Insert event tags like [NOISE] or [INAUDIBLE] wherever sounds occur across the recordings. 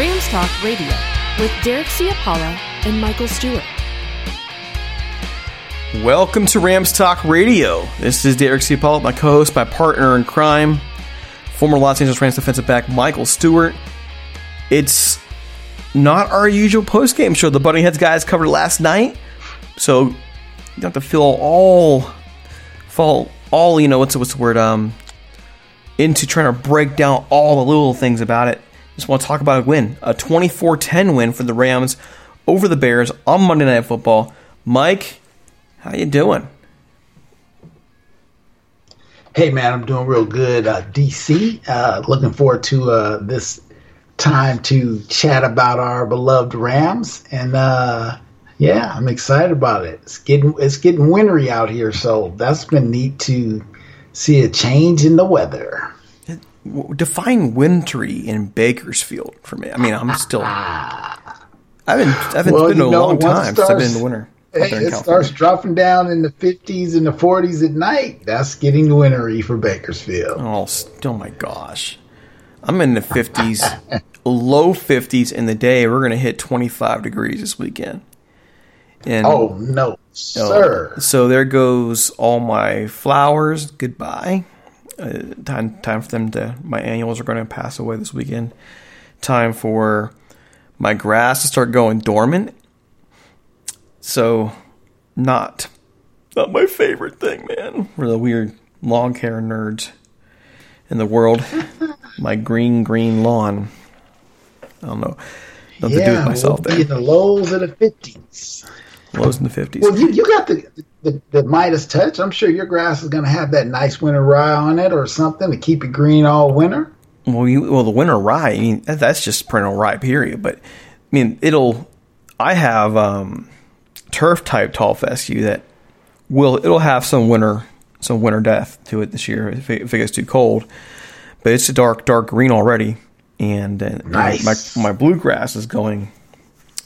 Rams Talk Radio with Derek Ciapala and Michael Stewart. Welcome to Rams Talk Radio. This is Derek Ciapala, my co-host, my partner in crime, former Los Angeles Rams defensive back Michael Stewart. It's not our usual post-game show. The Bunny Heads guys covered last night, so you don't have to feel all fall all you know what's what's the word um into trying to break down all the little things about it. Just want to talk about a win, a 24-10 win for the Rams over the Bears on Monday Night Football. Mike, how you doing? Hey man, I'm doing real good. Uh, DC, uh, looking forward to uh, this time to chat about our beloved Rams, and uh, yeah, I'm excited about it. It's getting it's getting wintry out here, so that's been neat to see a change in the weather. Define wintry in Bakersfield for me. I mean, I'm still. I haven't. I haven't Well, been a know, long time since I've been in the winter. It, out there in it California. starts dropping down in the 50s and the 40s at night. That's getting wintry for Bakersfield. Oh, s- oh my gosh! I'm in the 50s, [LAUGHS] low 50s in the day. We're gonna hit 25 degrees this weekend. And Oh no, oh, sir! So there goes all my flowers. Goodbye. Uh, time time for them to. My annuals are going to pass away this weekend. time for my grass to start going dormant. So, not not my favorite thing, man. We're the weird lawn care nerds in the world. [LAUGHS] my green green lawn. I don't know. Nothing yeah, to do with myself we'll there. the lows of the fifties. Lows in the fifties. Well, you, you got the, the the Midas touch. I'm sure your grass is going to have that nice winter rye on it or something to keep it green all winter. Well, you, well, the winter rye. I mean, that, that's just perennial rye, period. But I mean, it'll. I have um, turf type tall fescue that will it'll have some winter some winter death to it this year if it, if it gets too cold. But it's a dark dark green already, and uh, Nice. my my bluegrass is going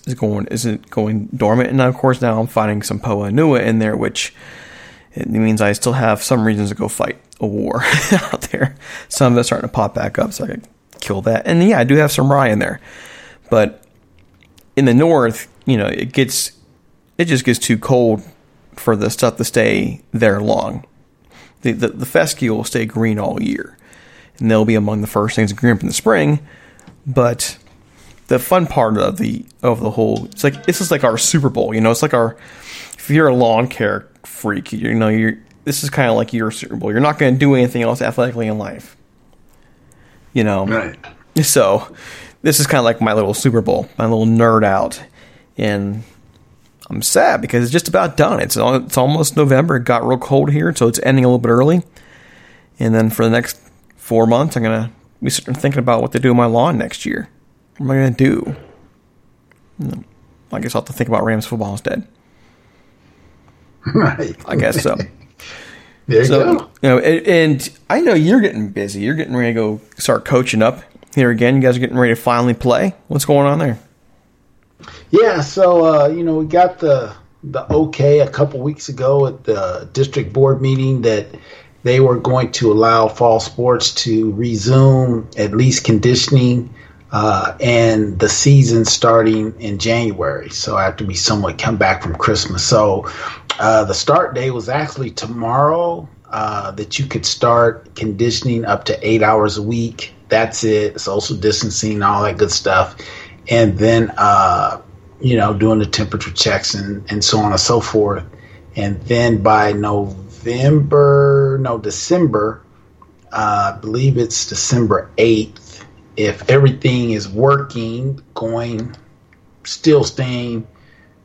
is going isn't going dormant, and of course now I'm finding some Poa annua in there, which it means I still have some reasons to go fight a war [LAUGHS] out there. Some of it's starting to pop back up, so I can kill that. And yeah, I do have some rye in there, but in the north, you know, it gets it just gets too cold for the stuff to stay there long. The the, the fescue will stay green all year, and they'll be among the first things to green up in the spring. But the fun part of the of the whole it's like this is like our Super Bowl, you know. It's like our if you're a lawn care freak, you know, you're this is kind of like your Super Bowl. You're not going to do anything else athletically in life, you know. Right. So this is kind of like my little Super Bowl, my little nerd out, and I'm sad because it's just about done. It's it's almost November. It got real cold here, so it's ending a little bit early. And then for the next four months, I'm gonna be thinking about what to do on my lawn next year. What am I gonna do? Hmm, I guess I'll have to think about Rams football instead. Right. I guess so. [LAUGHS] There you so, go. you know, and, and I know you're getting busy. You're getting ready to go start coaching up here again. You guys are getting ready to finally play. What's going on there? Yeah, so uh, you know we got the the okay a couple weeks ago at the district board meeting that they were going to allow fall sports to resume at least conditioning uh, and the season starting in January. So after we somewhat come back from Christmas, so uh, the start day was actually tomorrow. Uh, that you could start conditioning up to eight hours a week. That's it. Social distancing, all that good stuff, and then uh, you know doing the temperature checks and and so on and so forth. And then by November, no December, uh, I believe it's December eighth. If everything is working, going, still staying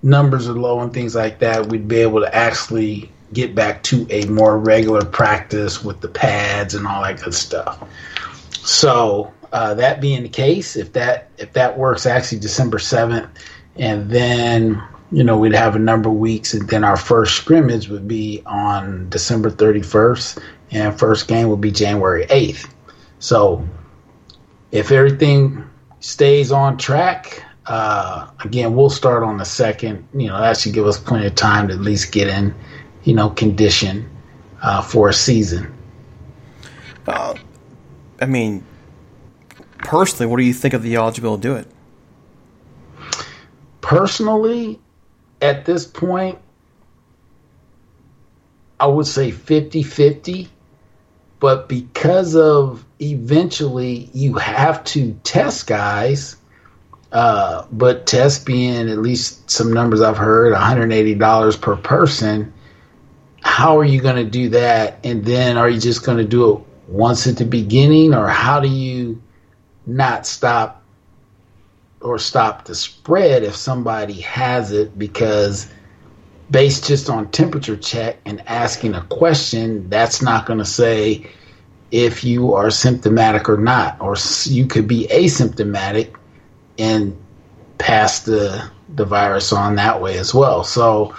numbers are low and things like that, we'd be able to actually get back to a more regular practice with the pads and all that good stuff. So uh, that being the case, if that if that works, actually December seventh, and then you know we'd have a number of weeks, and then our first scrimmage would be on December thirty first, and first game would be January eighth. So if everything stays on track, uh, again, we'll start on the second. You know, that should give us plenty of time to at least get in, you know, condition uh, for a season. Uh, I mean, personally, what do you think of the odds to be able to do it? Personally, at this point, I would say 50 50. But because of eventually you have to test guys, uh, but test being at least some numbers I've heard $180 per person, how are you going to do that? And then are you just going to do it once at the beginning, or how do you not stop or stop the spread if somebody has it because based just on temperature check and asking a question that's not going to say if you are symptomatic or not or you could be asymptomatic and pass the the virus on that way as well so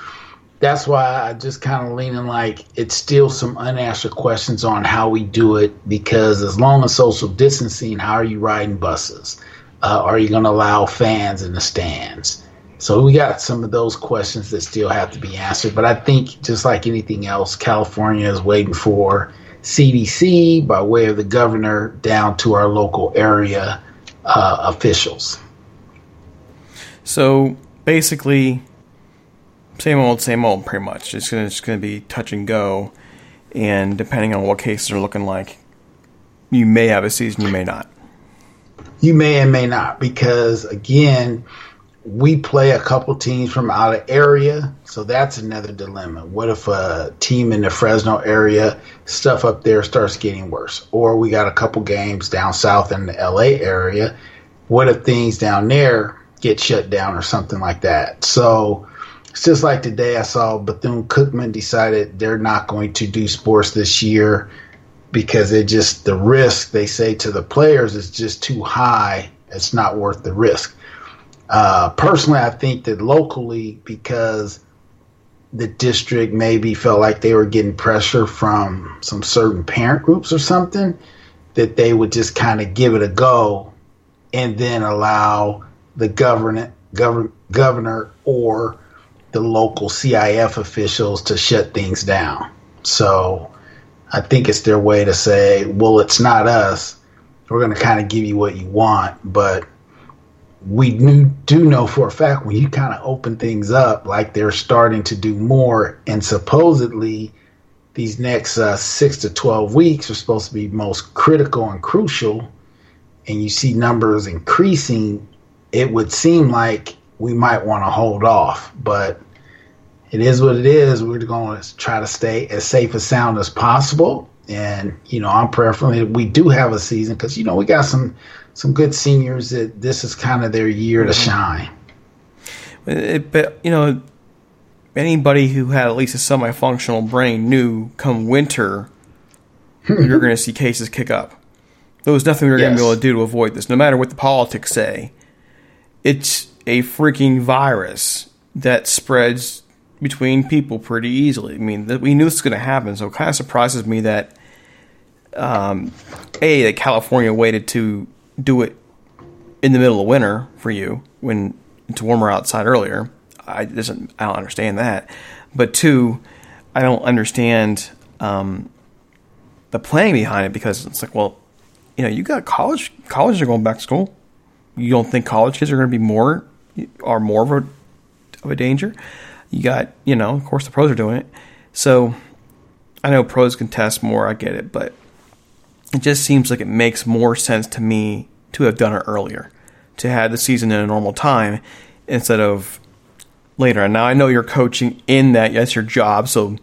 that's why I just kind of leaning like it's still some unanswered questions on how we do it because as long as social distancing, how are you riding buses? Uh, are you going to allow fans in the stands? So we got some of those questions that still have to be answered. But I think just like anything else, California is waiting for CDC by way of the governor down to our local area uh, officials. So basically, same old, same old, pretty much. It's gonna, it's gonna be touch and go, and depending on what cases are looking like, you may have a season, you may not. You may and may not, because again, we play a couple teams from out of area, so that's another dilemma. What if a team in the Fresno area, stuff up there starts getting worse, or we got a couple games down south in the LA area? What if things down there get shut down or something like that? So it's just like today I saw Bethune Cookman decided they're not going to do sports this year because it just the risk they say to the players is just too high. It's not worth the risk. Uh, personally, I think that locally, because the district maybe felt like they were getting pressure from some certain parent groups or something, that they would just kind of give it a go and then allow the governor, governor, governor or the local CIF officials to shut things down. So I think it's their way to say, well, it's not us. We're going to kind of give you what you want, but we do know for a fact when you kind of open things up, like they're starting to do more, and supposedly these next uh, six to 12 weeks are supposed to be most critical and crucial, and you see numbers increasing, it would seem like we might want to hold off. But it is what it is. We're going to try to stay as safe and sound as possible. And, you know, I'm preferably, we do have a season because, you know, we got some some good seniors that this is kind of their year to shine. It, but, you know, anybody who had at least a semi functional brain knew come winter, [LAUGHS] you're going to see cases kick up. There was nothing we were yes. going to be able to do to avoid this, no matter what the politics say. It's a freaking virus that spreads between people pretty easily. I mean, we knew this was going to happen, so it kind of surprises me that um, a that California waited to do it in the middle of winter for you when it's warmer outside earlier. I doesn't I don't understand that. But two, I don't understand um, the planning behind it because it's like, well, you know, you got college colleges are going back to school. You don't think college kids are going to be more are more of a of a danger? You got, you know, of course the pros are doing it. So I know pros can test more, I get it, but it just seems like it makes more sense to me to have done it earlier, to have the season in a normal time instead of later. And now I know you're coaching in that, that's your job, so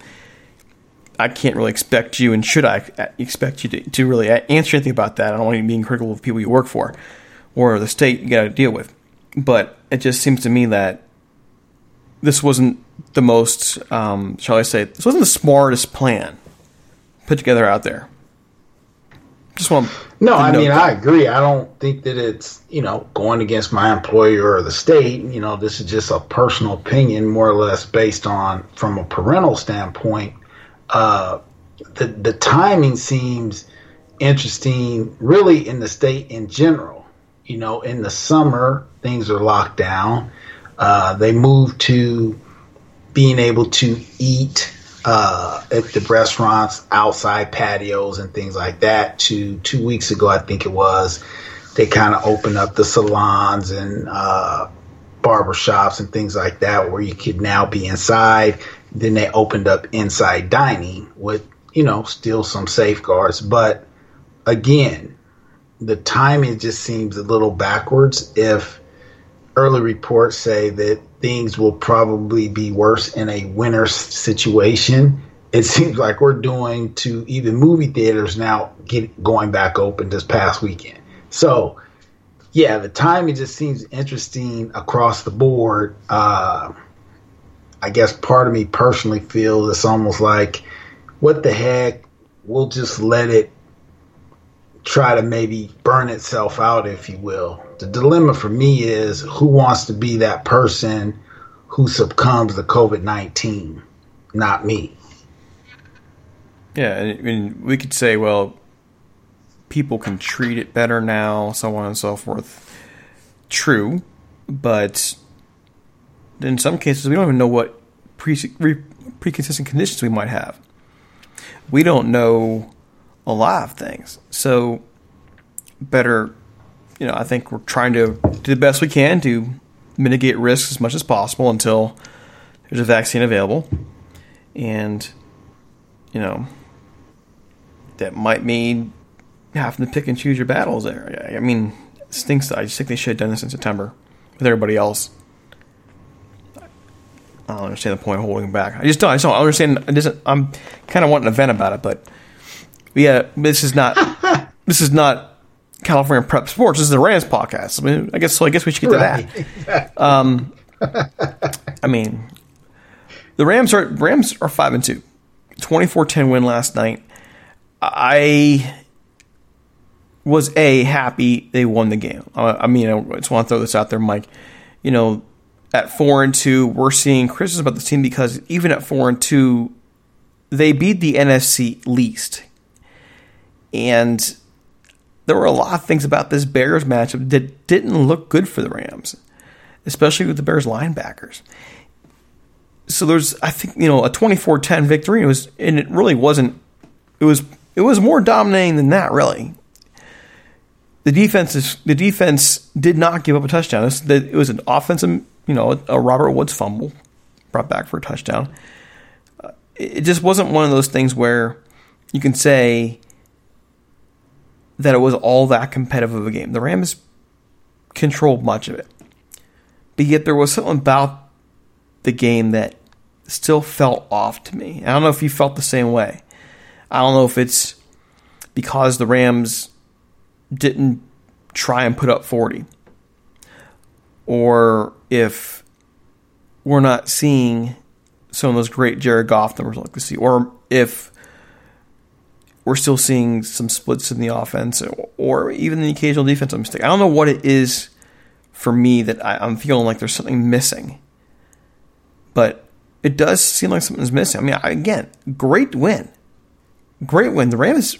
I can't really expect you, and should I expect you to, to really answer anything about that? I don't want you being critical of people you work for or the state you got to deal with. But it just seems to me that this wasn't the most, um, shall I say, this wasn't the smartest plan put together out there. Just want no, I mean that. I agree. I don't think that it's you know going against my employer or the state. You know, this is just a personal opinion, more or less based on from a parental standpoint. Uh, the the timing seems interesting, really, in the state in general. You know, in the summer things are locked down. Uh, they move to being able to eat uh, at the restaurants, outside patios, and things like that. To two weeks ago, I think it was, they kind of opened up the salons and uh, barber shops and things like that, where you could now be inside. Then they opened up inside dining with, you know, still some safeguards, but again, the timing just seems a little backwards if early reports say that things will probably be worse in a winter situation. It seems like we're doing to even movie theaters now get going back open this past weekend. So, yeah, the timing just seems interesting across the board. Uh, I guess part of me personally feels it's almost like, what the heck? We'll just let it try to maybe burn itself out, if you will. The dilemma for me is who wants to be that person who succumbs to COVID 19? Not me. Yeah, I mean, we could say, well, people can treat it better now, so on and so forth. True, but in some cases, we don't even know what pre pre-consistent conditions we might have. We don't know a lot of things. So better, you know, I think we're trying to do the best we can to mitigate risks as much as possible until there's a vaccine available. And, you know, that might mean having to pick and choose your battles there. I mean, stinks. I just think they should have done this in September with everybody else. I don't understand the point of holding back. I just don't. I just don't understand. It doesn't. I'm kind of wanting to vent about it, but yeah, this is not. [LAUGHS] this is not California Prep Sports. This is the Rams podcast. I mean, I guess so. I guess we should get to right. that. Um, I mean, the Rams are Rams are five and two. 24-10 win last night. I was a happy they won the game. I mean, I just want to throw this out there, Mike. You know, at four and two, we're seeing criticism about this team because even at four and two, they beat the NFC least, and there were a lot of things about this Bears matchup that didn't look good for the Rams, especially with the Bears linebackers. So there's, I think, you know, a 24-10 victory. It was, and it really wasn't. It was, it was more dominating than that, really. The defense is, the defense did not give up a touchdown. It was, it was an offensive, you know, a Robert Woods fumble brought back for a touchdown. Uh, it just wasn't one of those things where you can say that it was all that competitive of a game. The Rams controlled much of it. But yet there was something about the game that still felt off to me. I don't know if you felt the same way. I don't know if it's because the Rams didn't try and put up 40 or if we're not seeing some of those great Jared Goff numbers like to see, or if we're still seeing some splits in the offense or even the occasional defensive mistake. I don't know what it is for me that I, am feeling like there's something missing, but it does seem like something's missing. I mean, again, great win, great win. The Rams,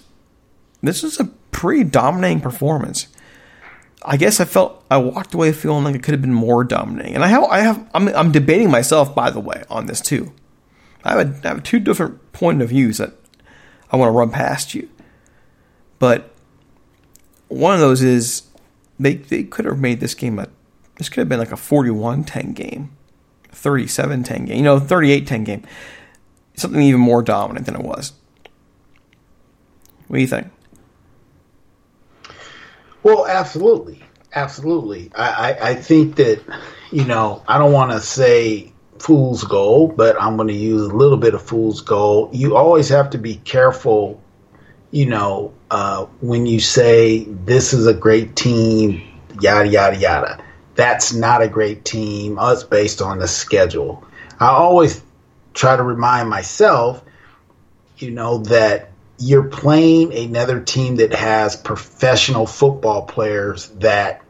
this is a pretty dominating performance. I guess I felt I walked away feeling like it could have been more dominating, and I have I have I'm, I'm debating myself by the way on this too. I have, a, I have two different point of views that I want to run past you. But one of those is they they could have made this game a this could have been like a 41-10 game, 37-10 game, you know, 38-10 game. Something even more dominant than it was. What do you think? Well, absolutely, absolutely. I, I, I think that you know I don't want to say fool's gold, but I'm going to use a little bit of fool's gold. You always have to be careful, you know, uh, when you say this is a great team, yada, yada, yada. That's not a great team. Oh, it's based on the schedule. I always try to remind myself, you know, that you're playing another team that has professional football players that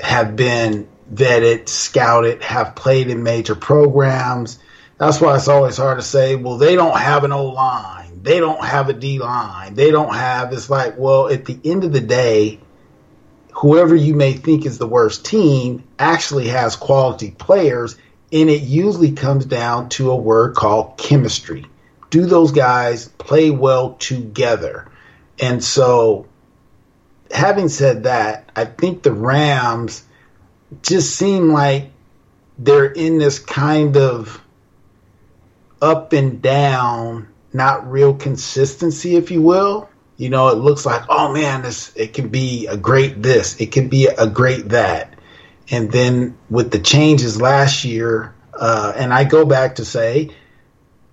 have been vetted, scouted, have played in major programs. That's why it's always hard to say, well, they don't have an O line. They don't have a D line. They don't have, it's like, well, at the end of the day, whoever you may think is the worst team actually has quality players. And it usually comes down to a word called chemistry. Do those guys play well together? And so, having said that, I think the Rams just seem like they're in this kind of up and down, not real consistency, if you will. You know, it looks like, oh man, this it can be a great this, it can be a great that. And then with the changes last year, uh, and I go back to say,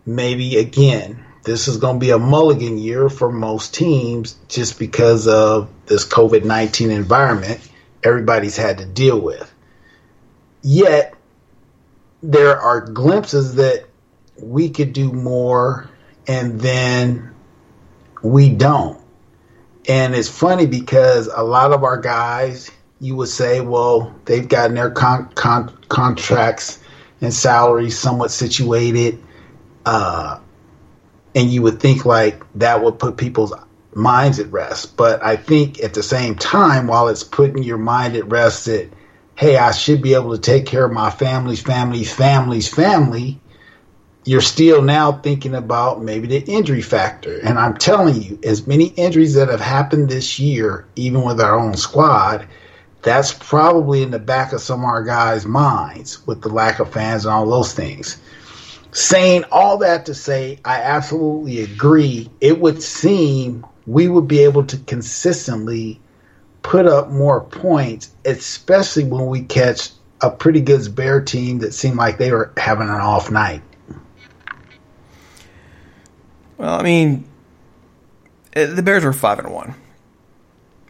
maybe again, this is going to be a mulligan year for most teams just because of this COVID 19 environment everybody's had to deal with. Yet, there are glimpses that we could do more and then we don't. And it's funny because a lot of our guys, you would say, well, they've gotten their con- con- contracts and salaries somewhat situated. Uh, and you would think like that would put people's minds at rest. But I think at the same time, while it's putting your mind at rest that, hey, I should be able to take care of my family's family's family's family, you're still now thinking about maybe the injury factor. And I'm telling you, as many injuries that have happened this year, even with our own squad, that's probably in the back of some of our guys' minds with the lack of fans and all those things. Saying all that to say, I absolutely agree. It would seem we would be able to consistently put up more points, especially when we catch a pretty good Bear team that seemed like they were having an off night. Well, I mean, eh, the Bears were five and one.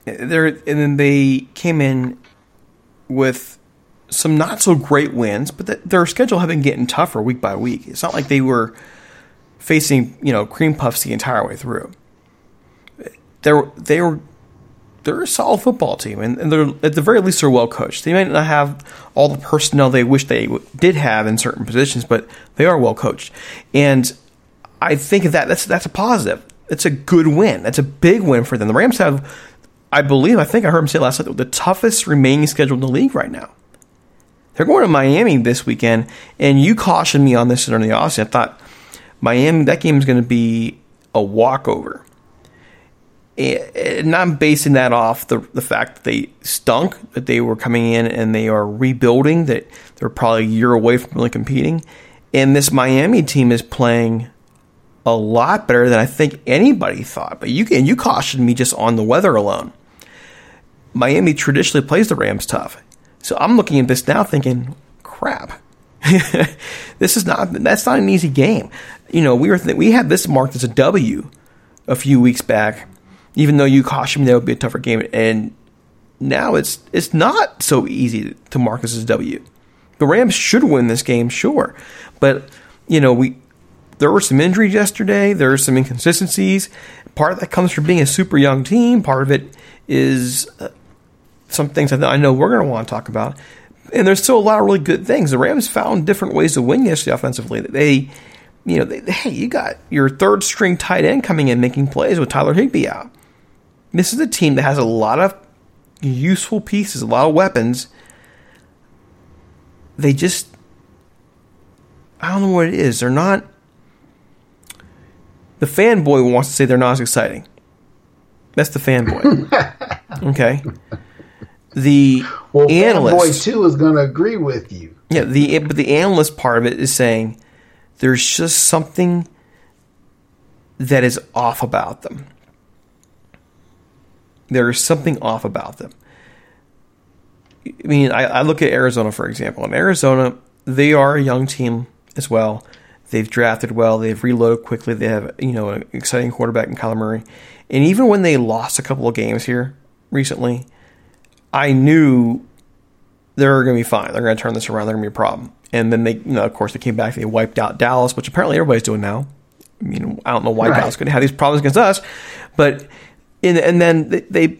There, and then they came in with some not so great wins, but the, their schedule had been getting tougher week by week. It's not like they were facing you know cream puffs the entire way through. They're they were they're a solid football team, and, and, they're at the very least they're well coached. They might not have all the personnel they wish they w- did have in certain positions, but they are well coached. And I think that that's that's a positive. It's a good win. That's a big win for them. The Rams have, I believe, I think I heard him say last night, the toughest remaining schedule in the league right now. They're going to Miami this weekend, and you cautioned me on this during the offseason. I thought Miami that game is going to be a walkover and I'm basing that off the the fact that they stunk, that they were coming in and they are rebuilding, that they're probably a year away from really competing. And this Miami team is playing a lot better than I think anybody thought. But you can you cautioned me just on the weather alone. Miami traditionally plays the Rams tough. So I'm looking at this now thinking, crap. [LAUGHS] this is not that's not an easy game. You know, we were th- we had this marked as a W a few weeks back even though you cautioned me that would be a tougher game, and now it's it's not so easy to a W. The Rams should win this game, sure, but you know we there were some injuries yesterday. There are some inconsistencies. Part of that comes from being a super young team. Part of it is uh, some things that I know we're going to want to talk about. And there's still a lot of really good things. The Rams found different ways to win yesterday offensively. They, you know, they, hey, you got your third string tight end coming in making plays with Tyler Higbee out. This is a team that has a lot of useful pieces, a lot of weapons. They just, I don't know what it is. They're not. The fanboy wants to say they're not as exciting. That's the fanboy. [LAUGHS] okay. The well, analyst fanboy too is going to agree with you. Yeah. The but the analyst part of it is saying there's just something that is off about them. There is something off about them. I mean, I, I look at Arizona, for example. In Arizona, they are a young team as well. They've drafted well. They've reloaded quickly. They have, you know, an exciting quarterback in Kyler Murray. And even when they lost a couple of games here recently, I knew they were going to be fine. They're going to turn this around. They're going to be a problem. And then they, you know, of course, they came back. They wiped out Dallas, which apparently everybody's doing now. I mean, I don't know why right. Dallas could have these problems against us, but and, and then they, they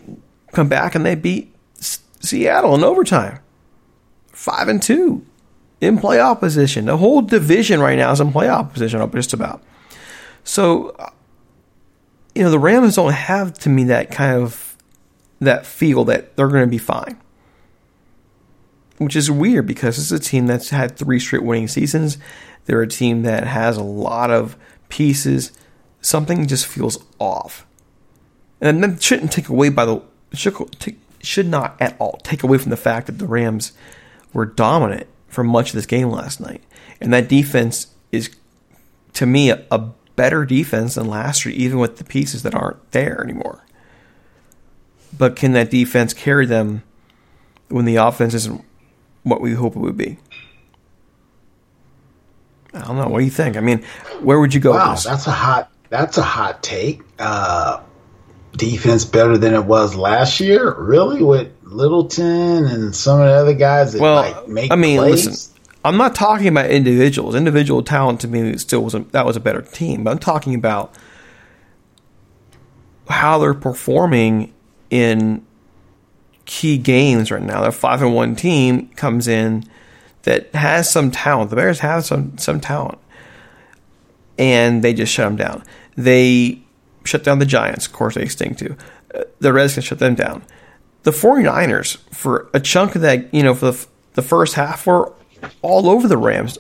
come back and they beat Seattle in overtime, five and two in playoff position. The whole division right now is in playoff position, just about. So, uh, you know, the Rams don't have to me that kind of that feel that they're going to be fine, which is weird because it's a team that's had three straight winning seasons. They're a team that has a lot of pieces. Something just feels off. And that shouldn't take away by the should, should not at all take away from the fact that the Rams were dominant for much of this game last night, and that defense is to me a, a better defense than last year, even with the pieces that aren't there anymore. But can that defense carry them when the offense isn't what we hope it would be? I don't know. What do you think? I mean, where would you go? Wow, that's a hot. That's a hot take. Uh, defense better than it was last year? Really, with Littleton and some of the other guys that well, like make I mean, plays? listen, I'm not talking about individuals. Individual talent to me still was a, that was a better team, but I'm talking about how they're performing in key games right now. Their five and one team comes in that has some talent. The Bears have some some talent, and they just shut them down. They shut down the Giants. Of course, they stink too. Uh, the Redskins shut them down. The 49ers, for a chunk of that, you know, for the, the first half, were all over the Rams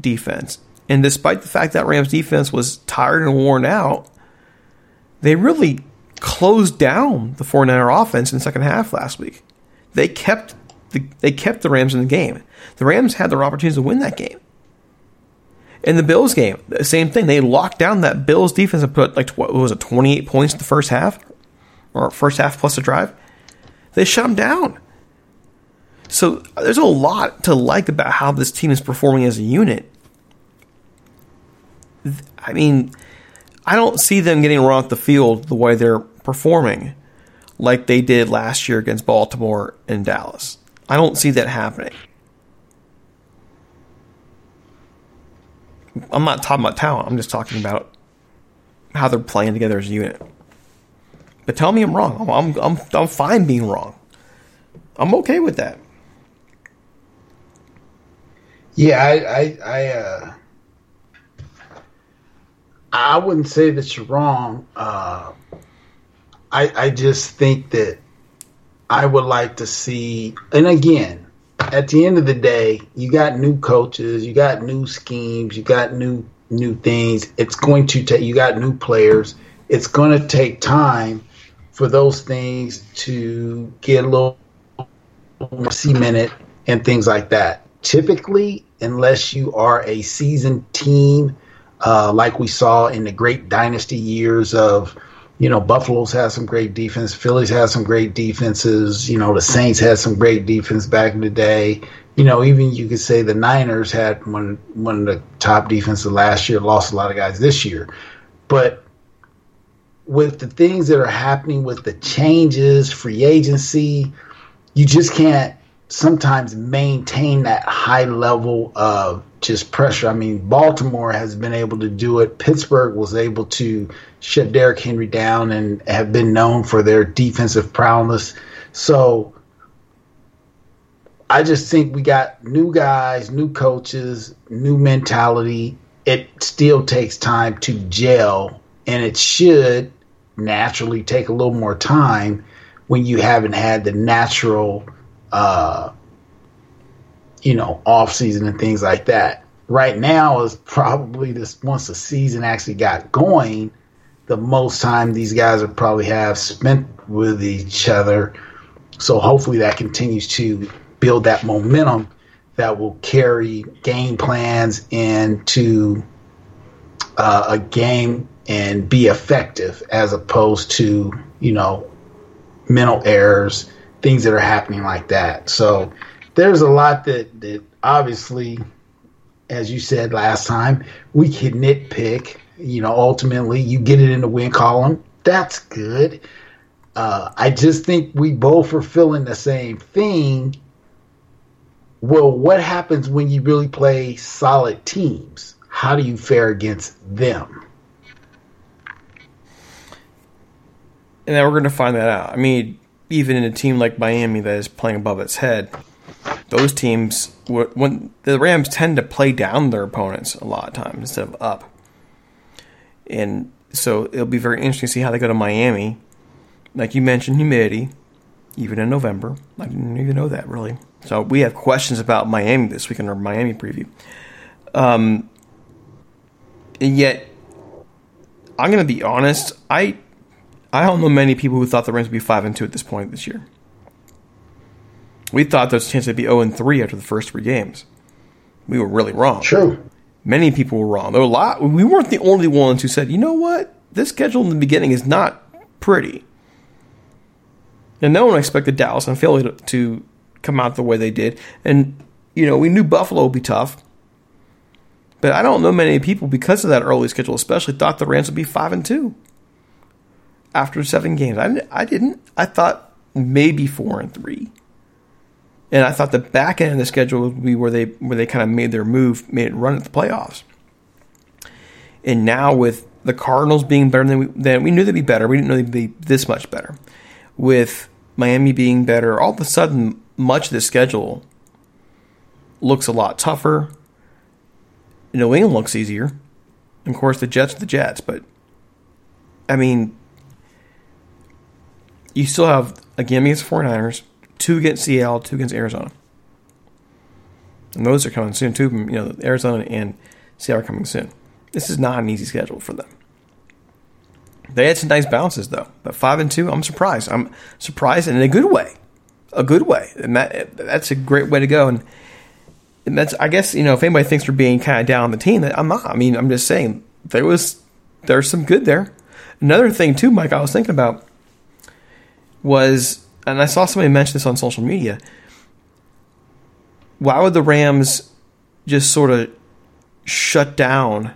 defense. And despite the fact that Rams defense was tired and worn out, they really closed down the 49er offense in the second half last week. They kept the, they kept the Rams in the game. The Rams had their opportunities to win that game. In the Bills game, same thing. They locked down that Bills defense and put like what was it, twenty eight points in the first half, or first half plus a drive. They shut them down. So there's a lot to like about how this team is performing as a unit. I mean, I don't see them getting run off the field the way they're performing like they did last year against Baltimore and Dallas. I don't see that happening. I'm not talking about talent. I'm just talking about how they're playing together as a unit. But tell me I'm wrong. I'm I'm I'm, fine being wrong. I'm okay with that. Yeah, I I I, uh, I wouldn't say that you're wrong. Uh, I I just think that I would like to see, and again, at the end of the day, you got new coaches, you got new schemes, you got new new things. It's going to take you got new players. It's going to take time for those things to get a little cemented and things like that. Typically, unless you are a seasoned team, uh, like we saw in the great dynasty years of you know, Buffalo's has some great defense. Phillies has some great defenses. You know, the Saints had some great defense back in the day. You know, even you could say the Niners had one one of the top defenses last year. Lost a lot of guys this year, but with the things that are happening with the changes, free agency, you just can't sometimes maintain that high level of just pressure. I mean, Baltimore has been able to do it. Pittsburgh was able to shut Derrick Henry down and have been known for their defensive prowess. So I just think we got new guys, new coaches, new mentality. It still takes time to gel, and it should naturally take a little more time when you haven't had the natural, uh, you know, off season and things like that. Right now is probably this once the season actually got going the most time these guys will probably have spent with each other. So hopefully that continues to build that momentum that will carry game plans into uh, a game and be effective as opposed to, you know, mental errors, things that are happening like that. So there's a lot that, that obviously, as you said last time, we can nitpick you know, ultimately you get it in the win column. That's good. Uh, I just think we both are feeling the same thing. Well, what happens when you really play solid teams? How do you fare against them? And then we're going to find that out. I mean, even in a team like Miami that is playing above its head, those teams, when the Rams tend to play down their opponents a lot of times instead of up. And so it'll be very interesting to see how they go to Miami. Like you mentioned, humidity, even in November. I didn't even know that really. So we have questions about Miami this week in our Miami preview. Um, and yet, I'm going to be honest. I I don't know many people who thought the Rams would be five and two at this point this year. We thought there's a chance they'd be zero and three after the first three games. We were really wrong. True. Many people were wrong. There were a lot. We weren't the only ones who said, you know what, this schedule in the beginning is not pretty. And no one expected Dallas and Philly to, to come out the way they did. And you know, we knew Buffalo would be tough. But I don't know many people because of that early schedule, especially thought the Rams would be five and two after seven games. I I didn't. I thought maybe four and three and I thought the back end of the schedule would be where they where they kind of made their move, made it run at the playoffs. And now with the Cardinals being better than we, than we knew they'd be better, we didn't know they'd be this much better. With Miami being better, all of a sudden, much of the schedule looks a lot tougher. New England looks easier. Of course, the Jets the Jets, but I mean, you still have a game against the 49ers, two against Seattle, two against Arizona. And those are coming soon too. You know, Arizona and Seattle are coming soon. This is not an easy schedule for them. They had some nice bounces though, but five and two, I'm surprised. I'm surprised in a good way, a good way, and that that's a great way to go. And, and that's, I guess, you know, if anybody thinks we're being kind of down on the team, I'm not. I mean, I'm just saying there was there's some good there. Another thing too, Mike, I was thinking about was and I saw somebody mention this on social media. Why would the Rams just sort of shut down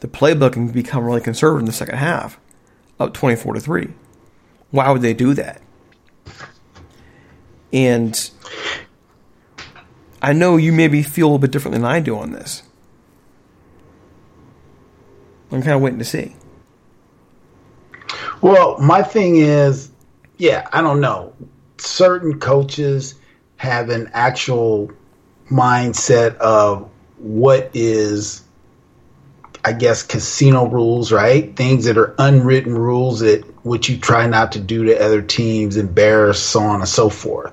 the playbook and become really conservative in the second half, up twenty four to three? Why would they do that? And I know you maybe feel a little bit different than I do on this. I'm kind of waiting to see. Well, my thing is, yeah, I don't know. Certain coaches have an actual mindset of what is, I guess, casino rules, right? Things that are unwritten rules that which you try not to do to other teams, embarrass, so on and so forth.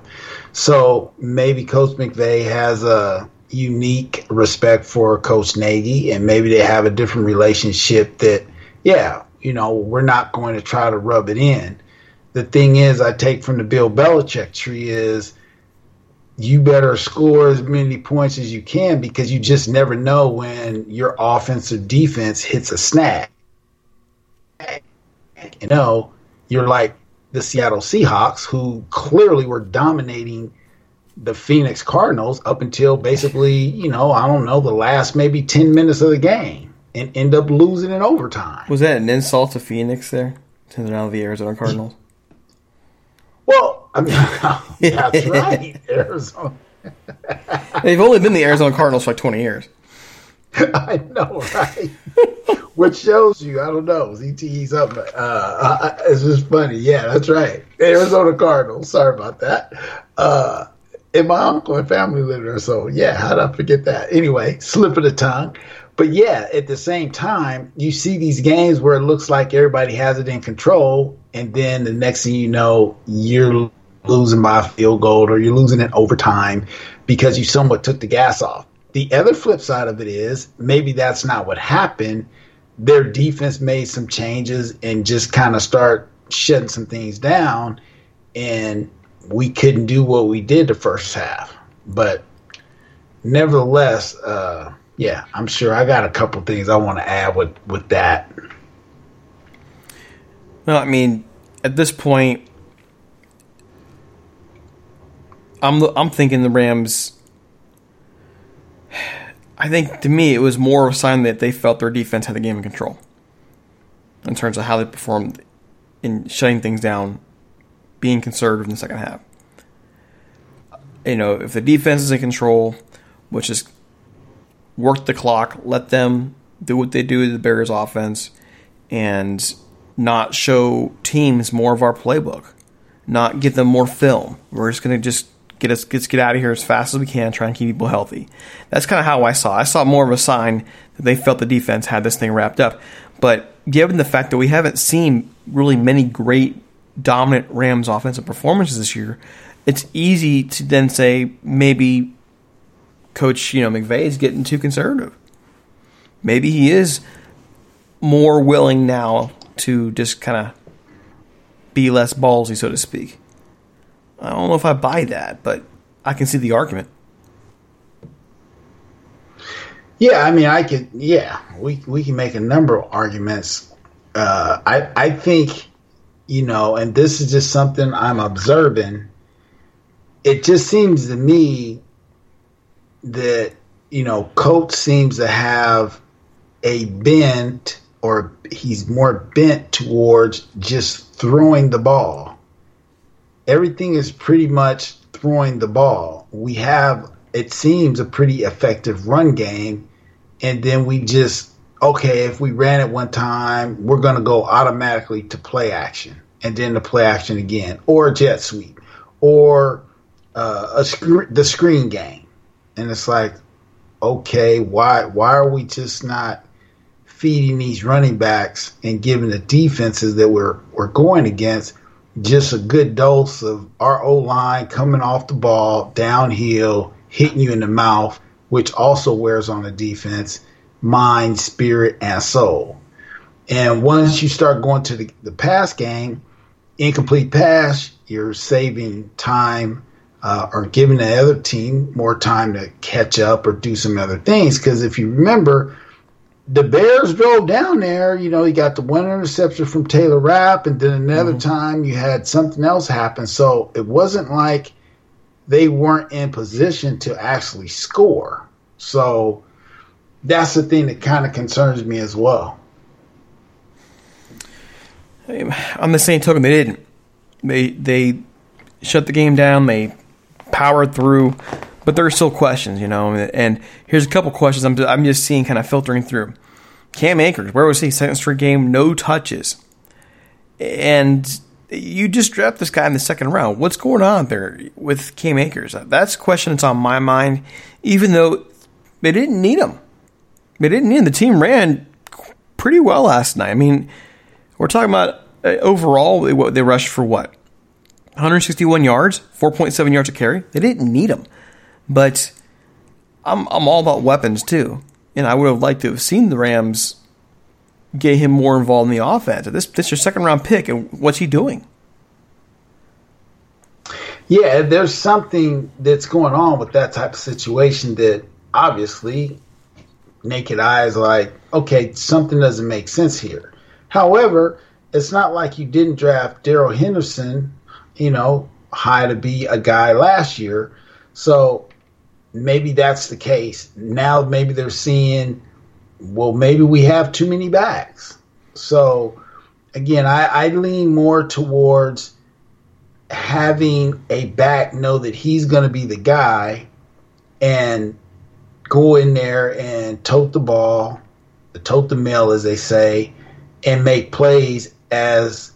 So maybe Coach McVay has a unique respect for Coach Nagy, and maybe they have a different relationship that, yeah, you know, we're not going to try to rub it in. The thing is, I take from the Bill Belichick tree is you better score as many points as you can because you just never know when your offense or defense hits a snag. You know, you're like the Seattle Seahawks, who clearly were dominating the Phoenix Cardinals up until basically, you know, I don't know, the last maybe 10 minutes of the game and end up losing in overtime. Was that an insult to Phoenix there? To the Arizona Cardinals? Well, I mean, [LAUGHS] that's right. [LAUGHS] Arizona. They've only been the Arizona Cardinals for like 20 years. [LAUGHS] I know, right? Which shows you, I don't know, ZTE's up. Uh, it's just funny. Yeah, that's right. Arizona Cardinals. Sorry about that. Uh, and my uncle and family live there, so yeah, how did I forget that? Anyway, slip of the tongue. But yeah, at the same time, you see these games where it looks like everybody has it in control, and then the next thing you know, you're losing by a field goal or you're losing in overtime because you somewhat took the gas off. The other flip side of it is maybe that's not what happened. Their defense made some changes and just kind of start shutting some things down, and we couldn't do what we did the first half. But nevertheless, uh, yeah, I'm sure I got a couple things I want to add with with that. Well, I mean, at this point, I'm I'm thinking the Rams I think to me it was more of a sign that they felt their defense had the game in control in terms of how they performed in shutting things down, being conservative in the second half. You know, if the defense is in control, which is work the clock, let them do what they do to the Bears offense, and not show teams more of our playbook, not give them more film. We're just going to just get us get, get out of here as fast as we can, try and keep people healthy. That's kind of how I saw. I saw more of a sign that they felt the defense had this thing wrapped up. But given the fact that we haven't seen really many great dominant Rams offensive performances this year, it's easy to then say maybe Coach you know McVay is getting too conservative. Maybe he is more willing now to just kind of be less ballsy, so to speak. I don't know if I buy that, but I can see the argument. Yeah, I mean, I could. Yeah, we we can make a number of arguments. Uh, I I think, you know, and this is just something I'm observing. It just seems to me that you know, Coach seems to have a bent, or he's more bent towards just throwing the ball everything is pretty much throwing the ball. We have, it seems, a pretty effective run game, and then we just okay, if we ran it one time, we're going to go automatically to play action, and then to play action again, or a jet sweep, or uh, a sc- the screen game, and it's like, okay, why why are we just not feeding these running backs and giving the defenses that we're we're going against just a good dose of our O line coming off the ball downhill, hitting you in the mouth, which also wears on the defense, mind, spirit, and soul. And once you start going to the, the pass game, incomplete pass, you're saving time uh, or giving the other team more time to catch up or do some other things. Because if you remember, the Bears drove down there. You know, you got the one interception from Taylor Rapp, and then another mm-hmm. time you had something else happen. So it wasn't like they weren't in position to actually score. So that's the thing that kind of concerns me as well. On the same token, they didn't. They they shut the game down. They powered through, but there are still questions, you know. And here's a couple questions I'm I'm just seeing kind of filtering through. Cam Akers, where was he? Second straight game, no touches, and you just draft this guy in the second round. What's going on there with Cam Akers? That's a question that's on my mind, even though they didn't need him. They didn't need him. The team ran pretty well last night. I mean, we're talking about uh, overall, they rushed for what? 161 yards, 4.7 yards a carry. They didn't need him. But I'm, I'm all about weapons too. And I would have liked to have seen the Rams get him more involved in the offense. This this your second round pick, and what's he doing? Yeah, there's something that's going on with that type of situation that obviously naked eyes like, okay, something doesn't make sense here. However, it's not like you didn't draft Darrell Henderson, you know, high to be a guy last year. So maybe that's the case. Now maybe they're seeing well, maybe we have too many backs. So, again, I, I lean more towards having a back know that he's going to be the guy and go in there and tote the ball, tote the mill, as they say, and make plays as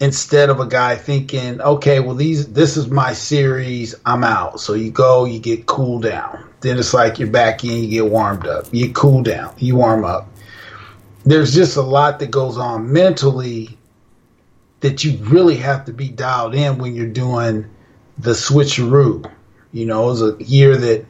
instead of a guy thinking, okay, well these this is my series, I'm out. So you go, you get cooled down. Then it's like you're back in, you get warmed up. You cool down, you warm up. There's just a lot that goes on mentally that you really have to be dialed in when you're doing the switcheroo. You know, it was a year that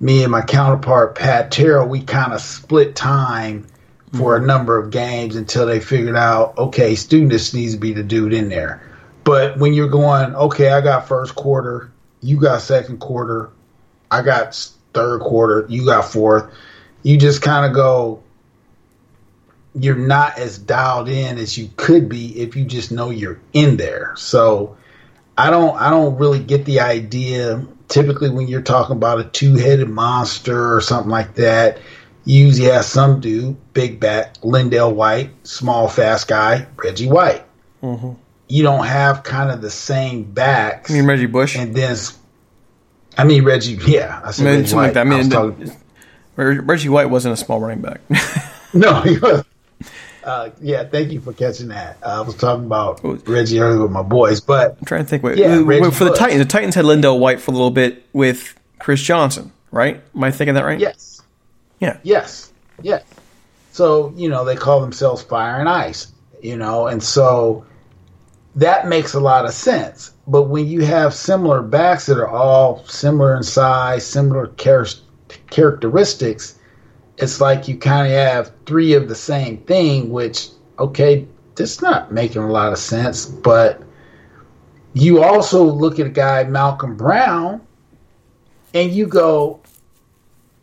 me and my counterpart Pat Terrell, we kind of split time for a mm-hmm. number of games until they figured out, okay, Students needs to be the dude in there. But when you're going, okay, I got first quarter, you got second quarter, I got third quarter, you got fourth, you just kind of go, you're not as dialed in as you could be if you just know you're in there. So I don't I don't really get the idea typically when you're talking about a two-headed monster or something like that usually has some dude, big back, LenDale White, small, fast guy, Reggie White. Mm-hmm. You don't have kind of the same backs. I mean Reggie Bush, and then I mean Reggie. Yeah, I said I mean, Reggie White. Like that. I mean, I talking, Reggie White wasn't a small running back. [LAUGHS] no, he was. Uh, yeah, thank you for catching that. Uh, I was talking about Reggie earlier with my boys, but I'm trying to think. Wait, yeah, wait, for Bush. the Titans, the Titans had LenDale White for a little bit with Chris Johnson, right? Am I thinking that right? Yes. Yeah. Yes. Yes. So, you know, they call themselves fire and ice, you know, and so that makes a lot of sense. But when you have similar backs that are all similar in size, similar char- characteristics, it's like you kind of have three of the same thing, which, okay, that's not making a lot of sense. But you also look at a guy, Malcolm Brown, and you go,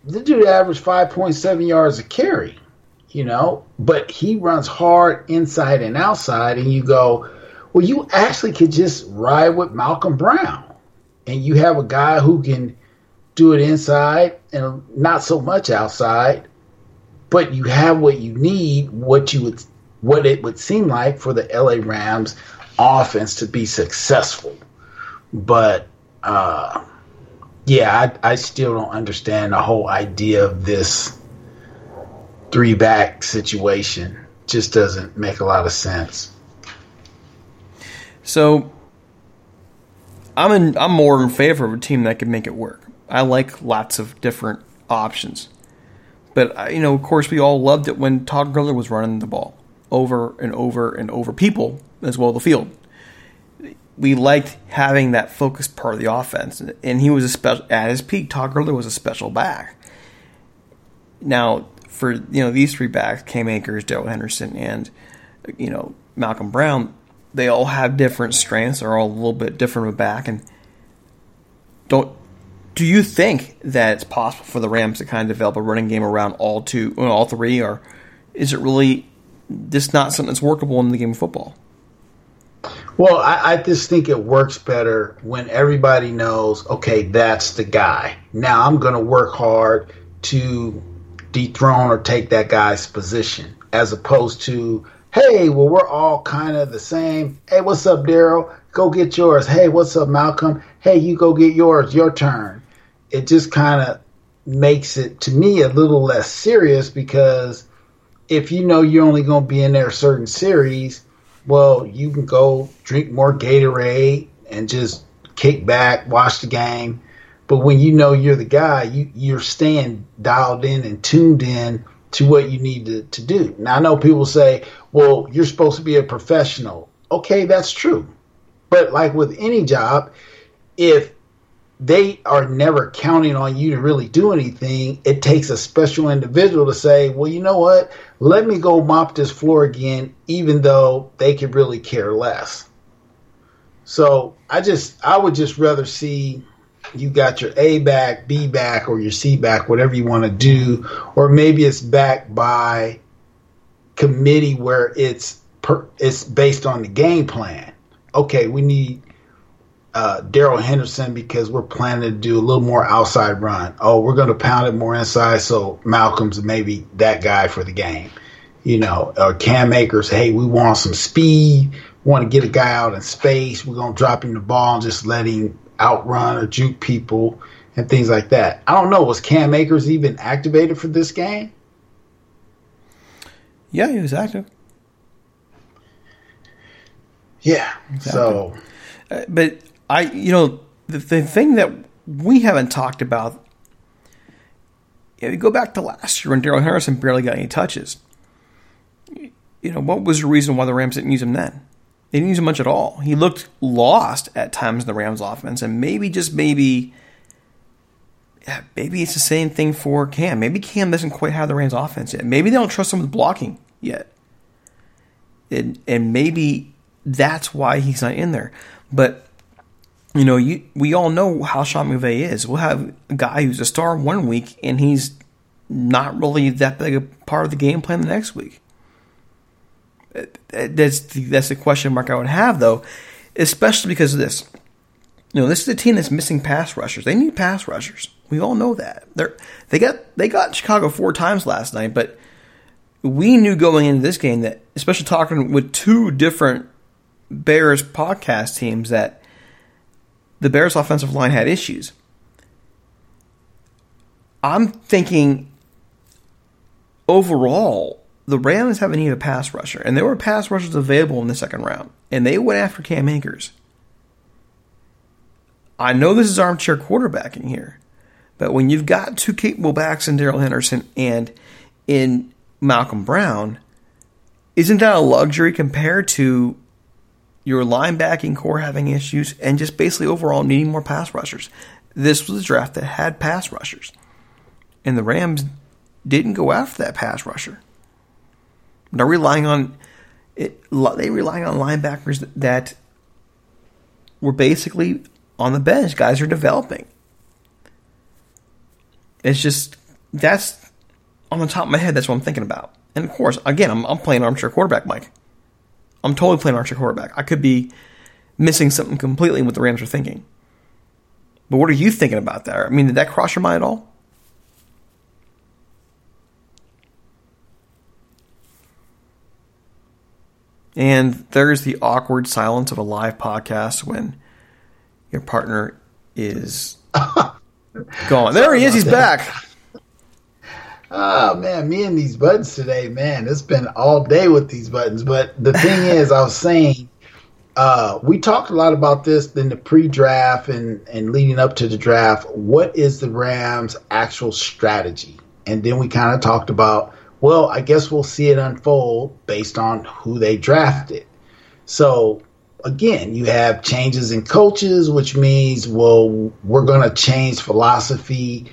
the dude averaged 5.7 yards a carry, you know, but he runs hard inside and outside. And you go, well, you actually could just ride with Malcolm Brown. And you have a guy who can do it inside and not so much outside, but you have what you need, what you would, what it would seem like for the LA Rams offense to be successful. But, uh, yeah, I, I still don't understand the whole idea of this three back situation. Just doesn't make a lot of sense. So I'm in, I'm more in favor of a team that can make it work. I like lots of different options. But uh, you know, of course, we all loved it when Todd Gurley was running the ball over and over and over people as well the field we liked having that focused part of the offense, and he was a special at his peak. Todd Gurley was a special back. Now, for you know these three backs, Cam Akers, Darrell Henderson, and you know Malcolm Brown, they all have different strengths. They're all a little bit different of a back, and don't do you think that it's possible for the Rams to kind of develop a running game around all two, all three, or is it really just not something that's workable in the game of football? Well, I, I, just think it works better when everybody knows, okay, that's the guy. Now I'm going to work hard to dethrone or take that guy's position, as opposed to, hey, well, we're all kind of the same. Hey, what's up, Darrell? Go get yours. Hey, what's up, Malcolm? Hey, you go get yours. Your turn. It just kind of makes it, to me, a little less serious because if you know you're only going to be in there a certain series, well, you can go drink more Gatorade and just kick back, watch the game. But when you know you're the guy, you, you're staying dialed in and tuned in to what you need to, to do. Now, I know people say, well, you're supposed to be a professional. Okay, that's true. But like with any job, if they are never counting on you to really do anything. It takes a special individual to say, well, you know what? Let me go mop this floor again, even though they could really care less. So I just, I would just rather see you got your A back, B back, or your C back, whatever you want to do, or maybe it's backed by committee where it's per, it's based on the game plan. Okay, we need uh, Darrell Henderson because we're planning to do a little more outside run. Oh, we're going to pound it more inside, so Malcolm's maybe that guy for the game. You know, or Cam Akers, hey, we want some speed. We want to get a guy out in space. We're going to drop him the ball and just let him outrun or juke people and things like that. I don't know. Was Cam Akers even activated for this game? Yeah, he was active. Yeah. Exactly. So, uh, but I, you know, the, the thing that we haven't talked about, If you go back to last year when Darrell Henderson barely got any touches. You know, what was the reason why the Rams didn't use him then? They didn't use him much at all. He looked lost at times in the Rams offense, and maybe just maybe, maybe it's the same thing for Cam. Maybe Cam doesn't quite have the Rams offense yet. Maybe they don't trust him with blocking yet. And, and maybe that's why he's not in there. But you know, you we all know how Sean McVay is. We'll have a guy who's a star one week and he's not really that big a part of the game plan the next week. That's the, that's the question mark I would have though, especially because of this. You know, this is a team that's missing pass rushers. They need pass rushers. We all know that. They're they got they got Chicago four times last night, but we knew going into this game that, especially talking with two different Bears podcast teams, that the Bears' offensive line had issues. I'm thinking overall, the Rams haven't even a pass rusher, and there were pass rushers available in the second round, and they went after Cam Akers. I know this is armchair quarterbacking here, but when you've got two capable backs in Darrell Henderson and in Malcolm Brown, isn't that a luxury compared to your linebacking core having issues, and just basically overall needing more pass rushers. This was a draft that had pass rushers, and the Rams didn't go after that pass rusher. They're relying on it. They relying on linebackers that were basically on the bench. Guys are developing. It's just that's on the top of my head. That's what I'm thinking about. And of course, again, I'm, I'm playing armchair quarterback, Mike. I'm totally playing Archer quarterback. I could be missing something completely in what the Rams are thinking. But what are you thinking about that? I mean, did that cross your mind at all? And there's the awkward silence of a live podcast when your partner is [LAUGHS] gone. There he is. He's back. Oh man, me and these buttons today, man. It's been all day with these buttons. But the thing [LAUGHS] is, I was saying, uh, we talked a lot about this in the pre-draft and and leading up to the draft. What is the Rams' actual strategy? And then we kind of talked about, well, I guess we'll see it unfold based on who they drafted. So again, you have changes in coaches, which means, well, we're going to change philosophy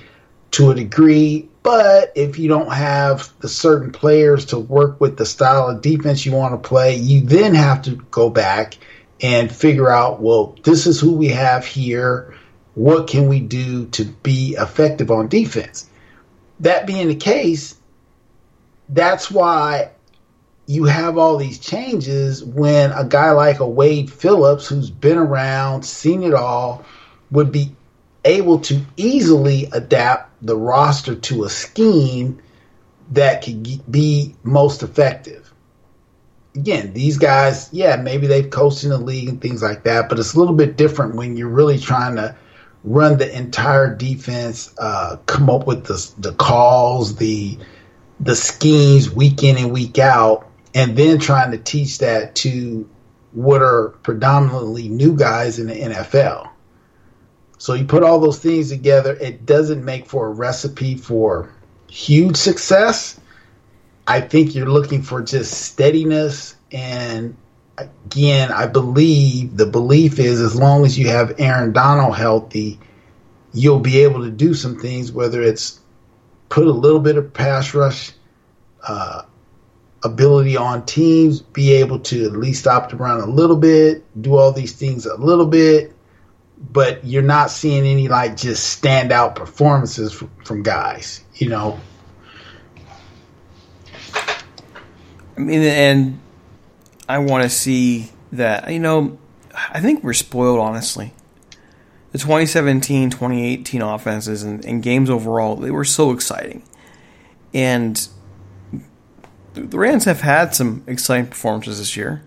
to a degree but if you don't have the certain players to work with the style of defense you want to play, you then have to go back and figure out, well, this is who we have here. what can we do to be effective on defense? That being the case, that's why you have all these changes when a guy like a Wade Phillips, who's been around, seen it all, would be able to easily adapt the roster to a scheme that could be most effective. Again, these guys, yeah, maybe they've coached in the league and things like that, but it's a little bit different when you're really trying to run the entire defense, uh, come up with the, the calls, the the schemes week in and week out, and then trying to teach that to what are predominantly new guys in the NFL. So you put all those things together, it doesn't make for a recipe for huge success. I think you're looking for just steadiness. And again, I believe the belief is as long as you have Aaron Donald healthy, you'll be able to do some things, whether it's put a little bit of pass rush uh, ability on teams, be able to at least the run a little bit, do all these things a little bit, but you're not seeing any like just standout performances from, from guys, you know. I mean, and I want to see that, you know, I think we're spoiled, honestly. The 2017 2018 offenses and, and games overall, they were so exciting. And the Rams have had some exciting performances this year.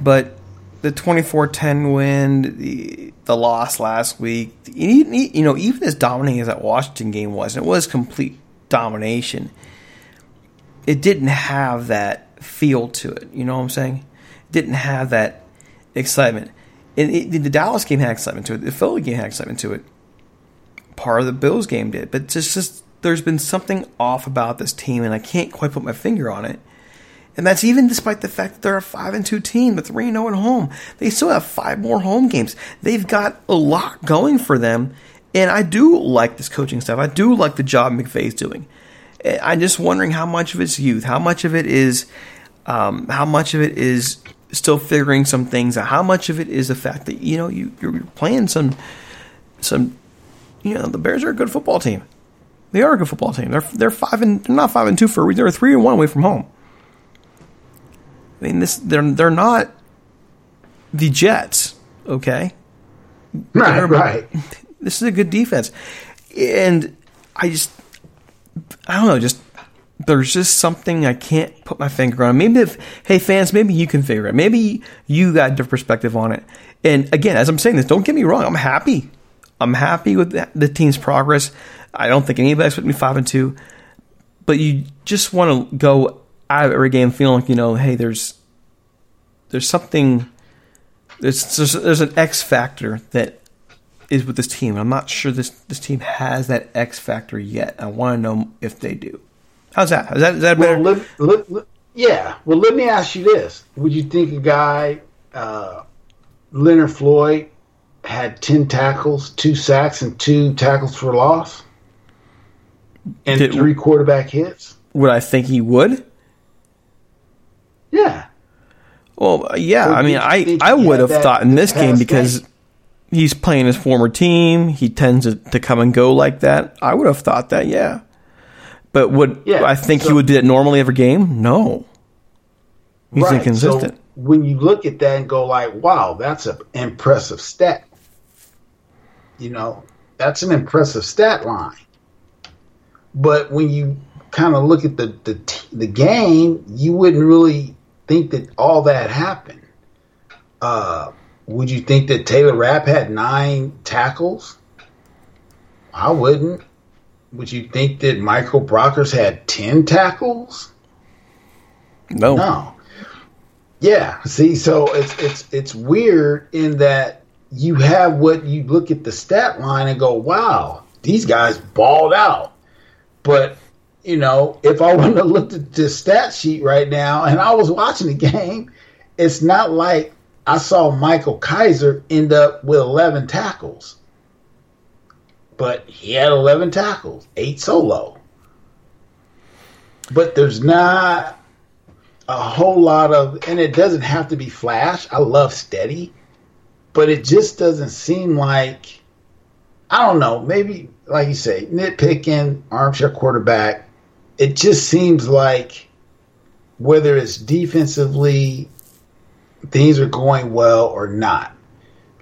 But the 24-10 win, the the loss last week, you know, even as dominating as that Washington game was, and it was complete domination. It didn't have that feel to it. You know what I'm saying? It didn't have that excitement. And it, the Dallas game had excitement to it. The Philly game had excitement to it. Part of the Bills game did, but just just there's been something off about this team, and I can't quite put my finger on it. And that's even despite the fact that they're a 5 and 2 team with 3 0 at home. They still have five more home games. They've got a lot going for them. And I do like this coaching stuff. I do like the job McVay's doing. I'm just wondering how much of it's youth, how much of it is, um, how much of it is still figuring some things out. How much of it is the fact that you know you, you're playing some, some, you know, the Bears are a good football team. They are a good football team. They're they're five and they're not five and two for a reason. They're three and one away from home. I mean, this they're they're not the Jets, okay? Right, they're, [LAUGHS] right. This is a good defense, and I just I don't know, just there's just something I can't put my finger on. Maybe if hey fans, maybe you can figure it. Maybe you got a different perspective on it. And again, as I'm saying this, don't get me wrong. I'm happy. I'm happy with the, the team's progress. I don't think anybody expects me five and two, but you just want to go out of every game feeling like you know, hey, there's there's something there's there's, there's an X factor that is with this team. I'm not sure this this team has that X factor yet. I want to know if they do. How's that? Is that is that better? Well, let, let, let, yeah. Well, let me ask you this: Would you think a guy, uh, Leonard Floyd, had ten tackles, two sacks, and two tackles for loss, and Did, three quarterback hits? Would I think he would? Yeah. Well, uh, yeah. I mean, I I would have thought in this game because he's playing his former team. He tends to, to come and go like that. I would have thought that, yeah. But would yeah, I think so, he would do that normally every game? No. He's right, inconsistent. So when you look at that and go like, "Wow, that's an impressive stat," you know, that's an impressive stat line. But when you kind of look at the the the game, you wouldn't really think that all that happened. Uh, would you think that Taylor Rapp had nine tackles? I wouldn't. Would you think that Michael Brockers had ten tackles? No. No. Yeah. See, so it's it's it's weird in that you have what you look at the stat line and go, "Wow, these guys balled out." But you know, if I [LAUGHS] wouldn't have at the stat sheet right now and I was watching the game, it's not like I saw Micah Kiser end up with 11 tackles. But he had 11 tackles, eight solo. But there's not a whole lot of, and it doesn't have to be flash. I love steady, but it just doesn't seem like I don't know. Maybe, like you say, nitpicking, armchair quarterback. It just seems like whether it's defensively, things are going well or not.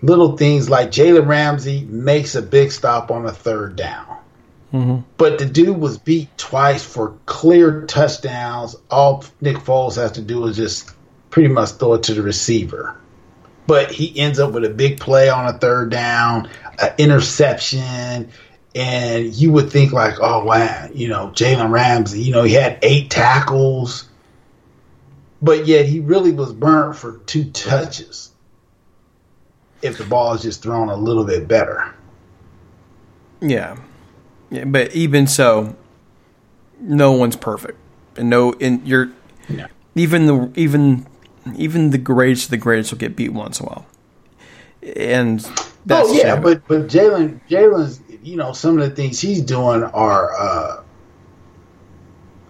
Little things like Jalen Ramsey makes a big stop on a third down. Mm-hmm. But the dude was beat twice for clear touchdowns. All Nick Foles has to do is just pretty much throw it to the receiver. But he ends up with a big play on a third down, an interception, and you would think like, oh wow, you know, Jalen Ramsey, you know, he had eight tackles, but yet he really was burnt for two touches. If the ball is just thrown a little bit better. Yeah. Yeah, but even so, no one's perfect, and no, and you're yeah. even the even even the greatest of the greatest will get beat once in a while, and oh, that's oh yeah, but but Jalen Jalen's you know some of the things he's doing are uh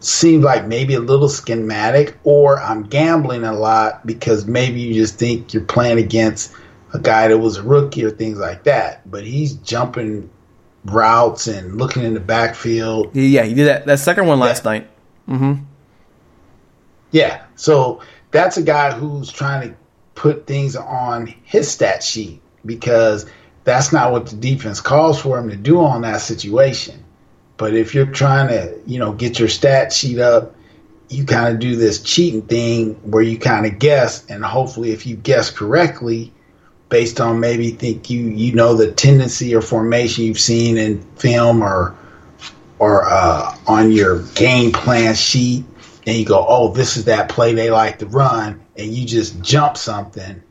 seem like maybe a little schematic, or I'm gambling a lot because maybe you just think you're playing against a guy that was a rookie or things like that, but he's jumping routes and looking in the backfield. Yeah, he did that that second one last yeah. night. Mm-hmm. Yeah, so that's a guy who's trying to put things on his stat sheet because that's not what the defense calls for him to do on that situation. But if you're trying to, you know, get your stat sheet up, you kind of do this cheating thing where you kind of guess, and hopefully, if you guess correctly, based on maybe think you you know the tendency or formation you've seen in film or or uh, on your game plan sheet, and you go, oh, this is that play they like to run, and you just jump something,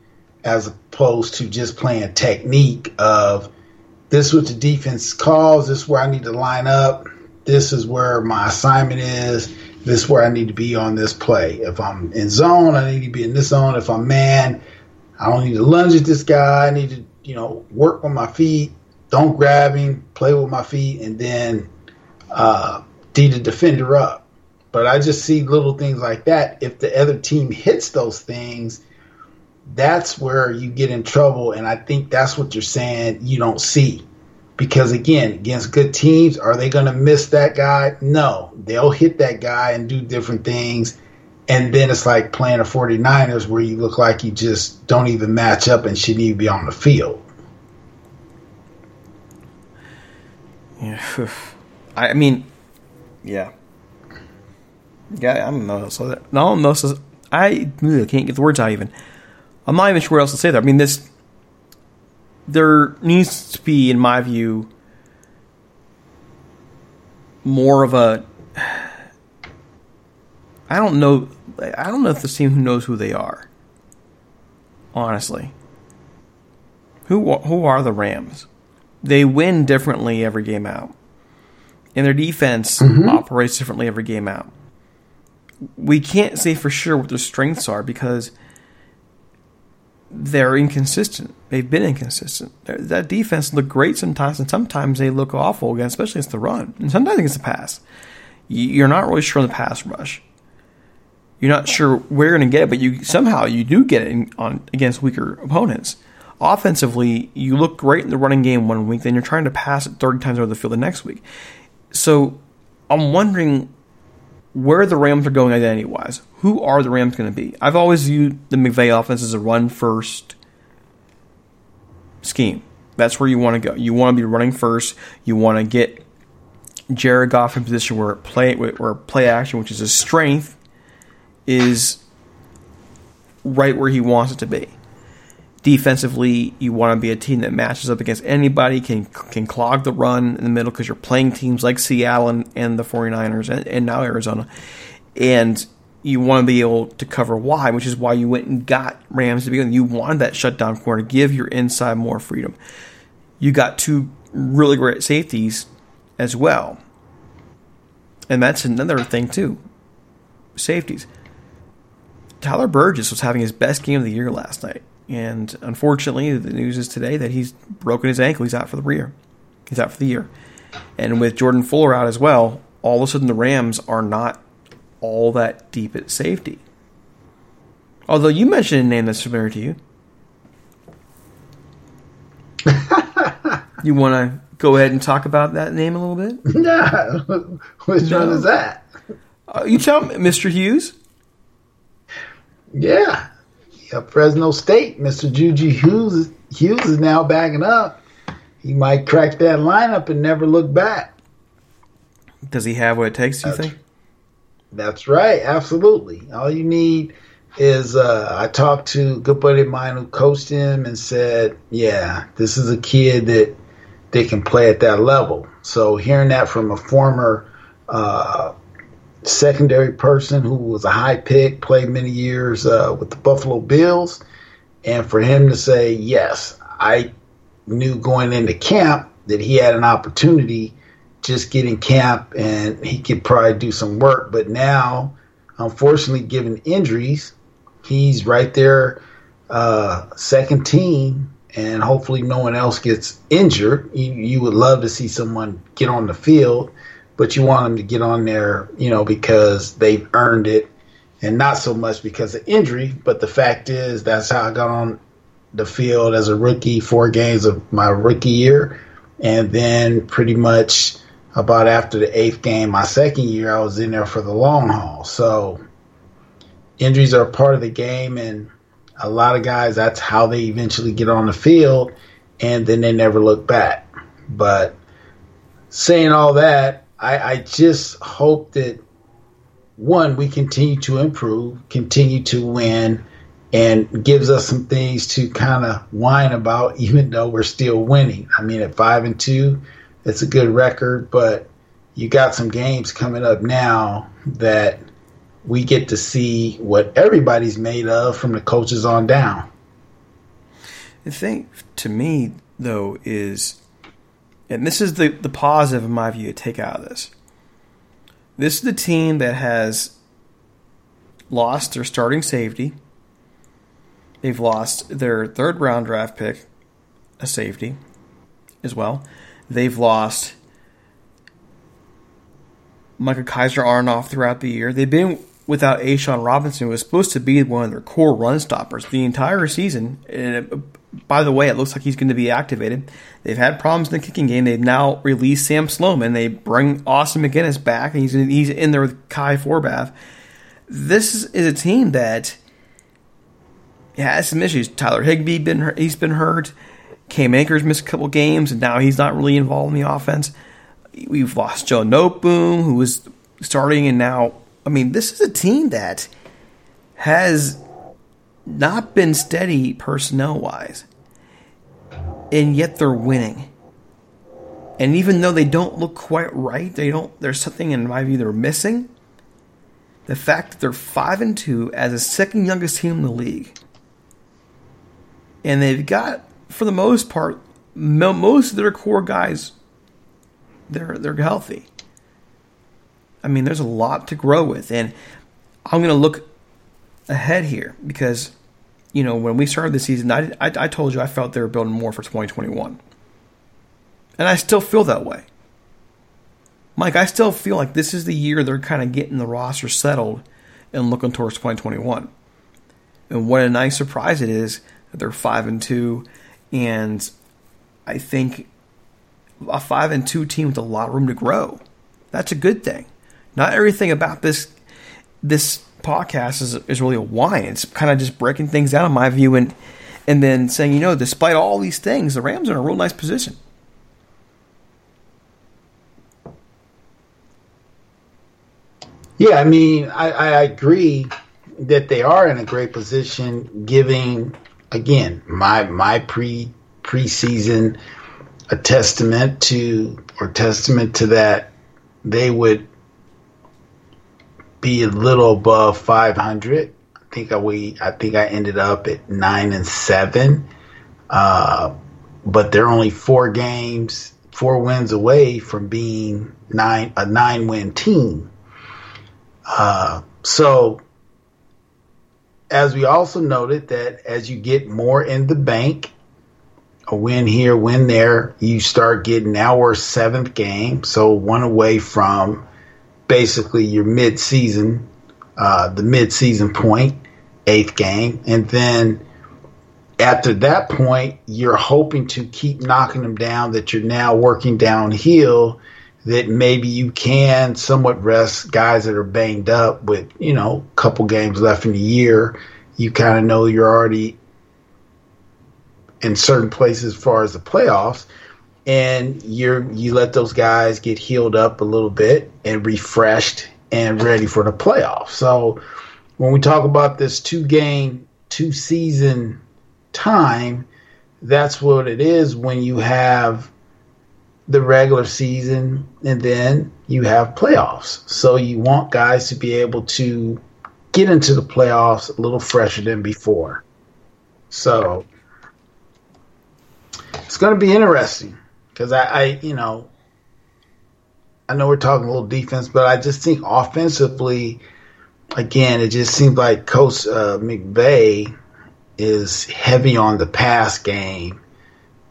as opposed to just playing technique of this is what the defense calls, this is where I need to line up, this is where my assignment is, this is where I need to be on this play. If I'm in zone, I need to be in this zone. If I'm man, I don't need to lunge at this guy. I need to, you know, work with my feet. Don't grab him. Play with my feet, and then uh, D the defender up. But I just see little things like that. If the other team hits those things, that's where you get in trouble. And I think that's what you're saying you don't see. Because again, against good teams, are they going to miss that guy? No, they'll hit that guy and do different things and then it's like playing a 49ers where you look like you just don't even match up and shouldn't even be on the field. Yeah. [LAUGHS] I mean, yeah. Yeah, I don't know. So that, I don't know. So I can't get the words out even. I'm not even sure what else to say there. I mean, this. There needs to be, in my view, more of a. I don't know. I don't know if the team who knows who they are. Honestly, who who are the Rams? They win differently every game out, and their defense mm-hmm. operates differently every game out. We can't say for sure what their strengths are because they're inconsistent. They've been inconsistent. That defense look great sometimes, and sometimes they look awful again, especially against the run, and sometimes against the pass. You're not really sure on the pass rush you're not sure where you're going to get it, but you somehow you do get it in, on against weaker opponents. Offensively, you look great in the running game one week, then you're trying to pass it 30 times over the field the next week. So I'm wondering where the Rams are going identity wise. Who are the Rams going to be? I've always viewed the McVay offense as a run first scheme. That's where you want to go. You want to be running first. You want to get Jared Goff in position where play where play action, which is his strength, is right where he wants it to be. Defensively, you want to be a team that matches up against anybody, can can clog the run in the middle because you're playing teams like Seattle and, and the 49ers and, and now Arizona. And you want to be able to cover wide, which is why you went and got Ramsey to begin. You wanted that shutdown corner, to give your inside more freedom. You got two really great safeties as well. And that's another thing too. Safeties. Terrell Burgess was having his best game of the year last night. And unfortunately, the news is today that he's broken his ankle. He's out for the year. He's out for the year. And with Jordan Fuller out as well, all of a sudden the Rams are not all that deep at safety. Although you mentioned a name that's familiar to you. [LAUGHS] you want to go ahead and talk about that name a little bit? Yeah. Which no. one is that? Uh, you tell me, Mr. Hughes. Yeah. Yeah. Fresno State, Mr. Juju Hughes, Hughes is now backing up. He might crack that lineup and never look back. Does he have what it takes, do you think? That's right. Absolutely. All you need is uh, I talked to a good buddy of mine who coached him and said, yeah, this is a kid that they can play at that level. So hearing that from a former uh, secondary person who was a high pick, played many years uh, with the Buffalo Bills, and for him to say, yes, I knew going into camp that he had an opportunity just getting camp and he could probably do some work. But now, unfortunately, given injuries, he's right there, uh, second team, and hopefully no one else gets injured. You, you would love to see someone get on the field, but you want them to get on there, you know, because they've earned it and not so much because of injury. But the fact is, that's how I got on the field as a rookie, four games of my rookie year. And then pretty much about after the eighth game, my second year, I was in there for the long haul. So injuries are a part of the game, and a lot of guys, that's how they eventually get on the field, and then they never look back. But saying all that, I, I just hope that one, we continue to improve, continue to win, and gives us some things to kind of whine about, [LAUGHS] even though we're still winning. I mean, at five and two, it's a good record, but you got some games coming up now that we get to see what everybody's made of from the coaches on down. The thing to me, though, is, and this is the, the positive, in my view, to take out of this. This is the team that has lost their starting safety. They've lost their third round draft pick, a safety, as well. They've lost Micah Kiser Aronoff throughout the year. They've been without A'Shawn Robinson, who was supposed to be one of their core run stoppers the entire season. And by the way, it looks like he's going to be activated. They've had problems in the kicking game. They've now released Sam Sloman. They bring Austin MacGinnis back, and he's in, he's in there with Kai Forbath. This is, a team that has some issues. Tyler Higbee been he's been hurt. Cam Akers missed a couple games, and now he's not really involved in the offense. We've lost Joe Noteboom, who was starting, and now, I mean, this is a team that has not been steady personnel wise, and yet they're winning. And even though they don't look quite right, they don't. There's something in my view they're missing. The fact that they're five and two as the second youngest team in the league, and they've got for the most part, most of their core guys, they're they're healthy. I mean, there's a lot to grow with, and I'm going to look ahead here because, you know, when we started the season, I, I, I told you I felt they were building more for 2021, and I still feel that way. Mike, I still feel like this is the year they're kind of getting the roster settled and looking towards 2021. And what a nice surprise it is that they're five and two and I think a five and two team with a lot of room to grow. That's a good thing. Not everything about this this podcast is is really a whine. It's kind of just breaking things down in my view and and then saying, you know, despite all these things, the Rams are in a real nice position. Yeah, I mean, I, I agree that they are in a great position, giving again, my my pre preseason a testament to or testament to that they would be a little above 500. I think I we I think I ended up at nine and seven, uh, but they're only four games, four wins away from being nine a nine win team. Uh, so as we also noted that as you get more in the bank, a win here, win there, you start getting our seventh game, so one away from basically your mid-season, uh, the mid-season point, eighth game, and then after that point, you're hoping to keep knocking them down, that you're now working downhill, that maybe you can somewhat rest guys that are banged up with, you know, a couple games left in the year. You kind of know you're already in certain places as far as the playoffs. And you're you let those guys get healed up a little bit and refreshed and ready for the playoffs. So when we talk about this two game, two season time, that's what it is when you have the regular season and then you have playoffs. So you want guys to be able to get into the playoffs a little fresher than before. So it's going to be interesting because I, I, you know, I know we're talking a little defense, but I just think offensively, again, it just seems like Coach uh, McVay is heavy on the pass game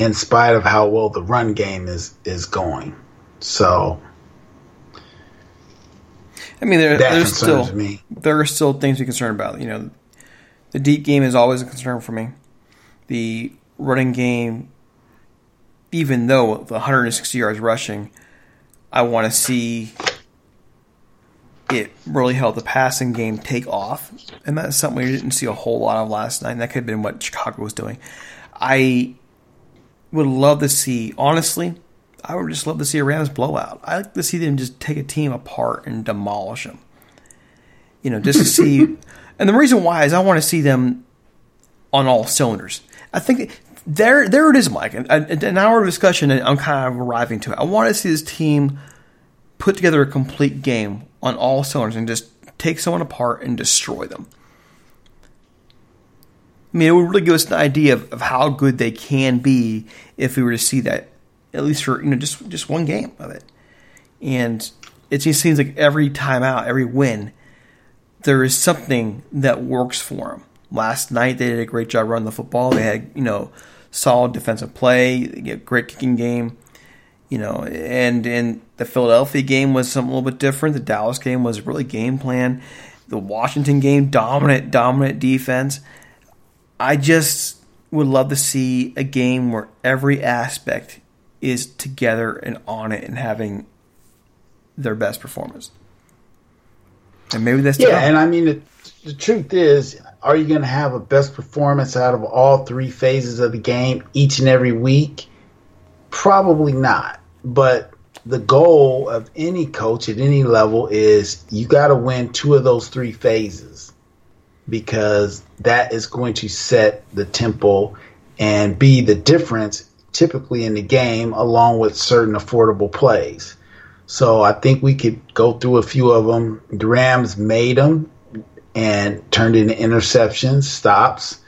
in spite of how well the run game is is going. So I mean there, there's still me. there are still things to be concerned about. You know, the deep game is always a concern for me. The running game even though the 160 yards rushing, I want to see it really help the passing game take off. And that's something we didn't see a whole lot of last night. And that could have been what Chicago was doing. I would love to see, honestly, I would just love to see a Rams blowout. I like to see them just take a team apart and demolish them. You know, just to see. [LAUGHS] and the reason why is I want to see them on all cylinders. I think there, there it is, Mike. An, an hour of discussion, and I'm kind of arriving to it. I want to see this team put together a complete game on all cylinders and just take someone apart and destroy them. I mean, it would really give us an idea of, of how good they can be if we were to see that, at least for you know just just one game of it. And it just seems like every time out, every win, there is something that works for them. Last night they did a great job running the football. They had you know solid defensive play, great kicking game. You know, and in the Philadelphia game was something a little bit different. The Dallas game was really game plan. The Washington game, dominant, dominant defense. I just would love to see a game where every aspect is together and on it and having their best performance. And maybe that's yeah. And I mean, the, the truth is, are you going to have a best performance out of all three phases of the game each and every week? Probably not. But the goal of any coach at any level is you got to win two of those three phases because that is going to set the tempo and be the difference typically in the game along with certain affordable plays. So I think we could go through a few of them. The Rams made them and turned into interceptions, stops,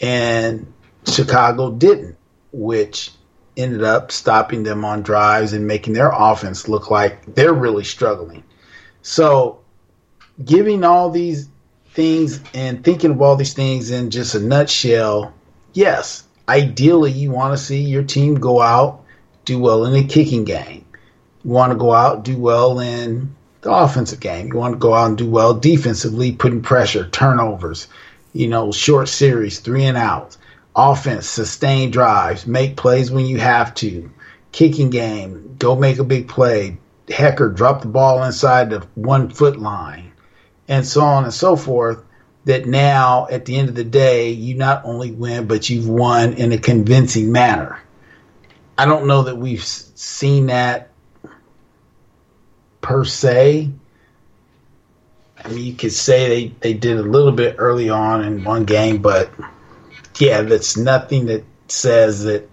and Chicago didn't, which ended up stopping them on drives and making their offense look like they're really struggling. So, giving all these things and thinking of all these things in just a nutshell, yes, ideally you want to see your team go out, do well in the kicking game. You want to go out, do well in the offensive game. You want to go out and do well defensively, putting pressure, turnovers, you know, short series, three and outs, offense, sustained drives, make plays when you have to, kicking game, go make a big play, Hekker, drop the ball inside the one foot line, and so on and so forth. That now, at the end of the day, you not only win, but you've won in a convincing manner. I don't know that we've seen that per se. I mean, you could say they, they did a little bit early on in one game, but yeah, that's nothing that says that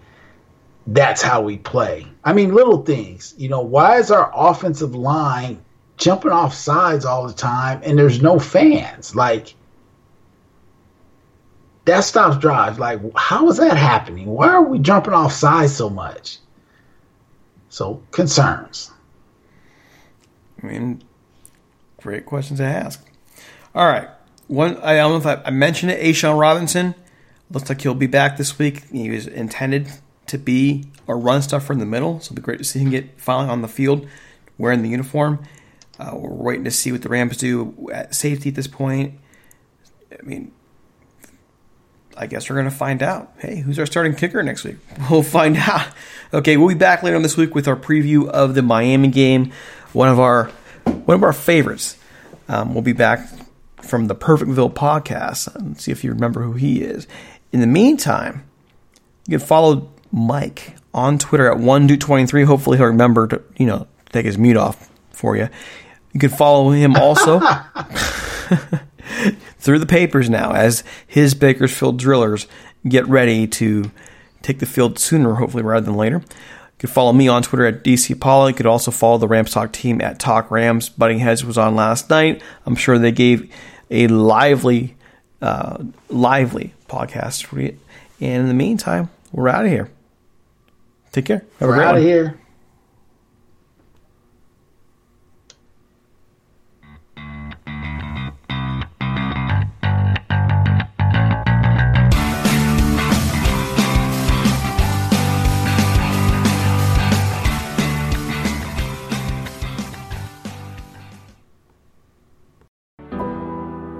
that's how we play. I mean, little things. You know, why is our offensive line jumping off sides all the time and there's no fans? Like, that stops drives. Like, how is that happening? Why are we jumping off sides so much? So, concerns. I mean, great questions to ask. All right. One, I don't know if I, I mentioned it. A'Shawn Robinson looks like he'll be back this week. He was intended to be a run stuffer in the middle, so it'll be great to see him get finally on the field wearing the uniform. Uh, we're waiting to see what the Rams do at safety at this point. I mean, I guess we're going to find out. Hey, who's our starting kicker next week? [LAUGHS] We'll find out. Okay, we'll be back later on this week with our preview of the Miami game, one of our one of our favorites. Um, we'll be back from the Perfectville podcast and see if you remember who he is. In the meantime, you can follow Mike on Twitter at one twenty three. Hopefully, he'll remember to you know take his mute off for you. You can follow him also [LAUGHS] through the papers now as his Bakersfield drillers get ready to take the field sooner, hopefully, rather than later. You could follow me on Twitter at DCiapala. You could also follow the Rams Talk team at Talk Rams. Butting Heads was on last night. I'm sure they gave a lively, uh, lively podcast for you. And in the meantime, we're out of here. Take care. Have we're out of here.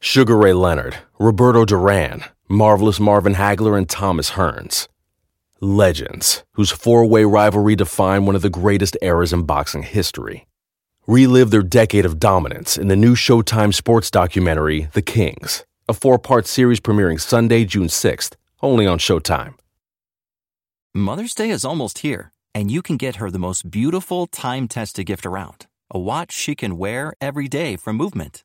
Sugar Ray Leonard, Roberto Duran, Marvelous Marvin Hagler, and Thomas Hearns. Legends, whose four way rivalry defined one of the greatest eras in boxing history. Relive their decade of dominance in the new Showtime sports documentary, The Kings, a four part series premiering Sunday, June 6th, only on Showtime. Mother's Day is almost here, and you can get her the most beautiful time tested gift around a watch she can wear every day from Movement.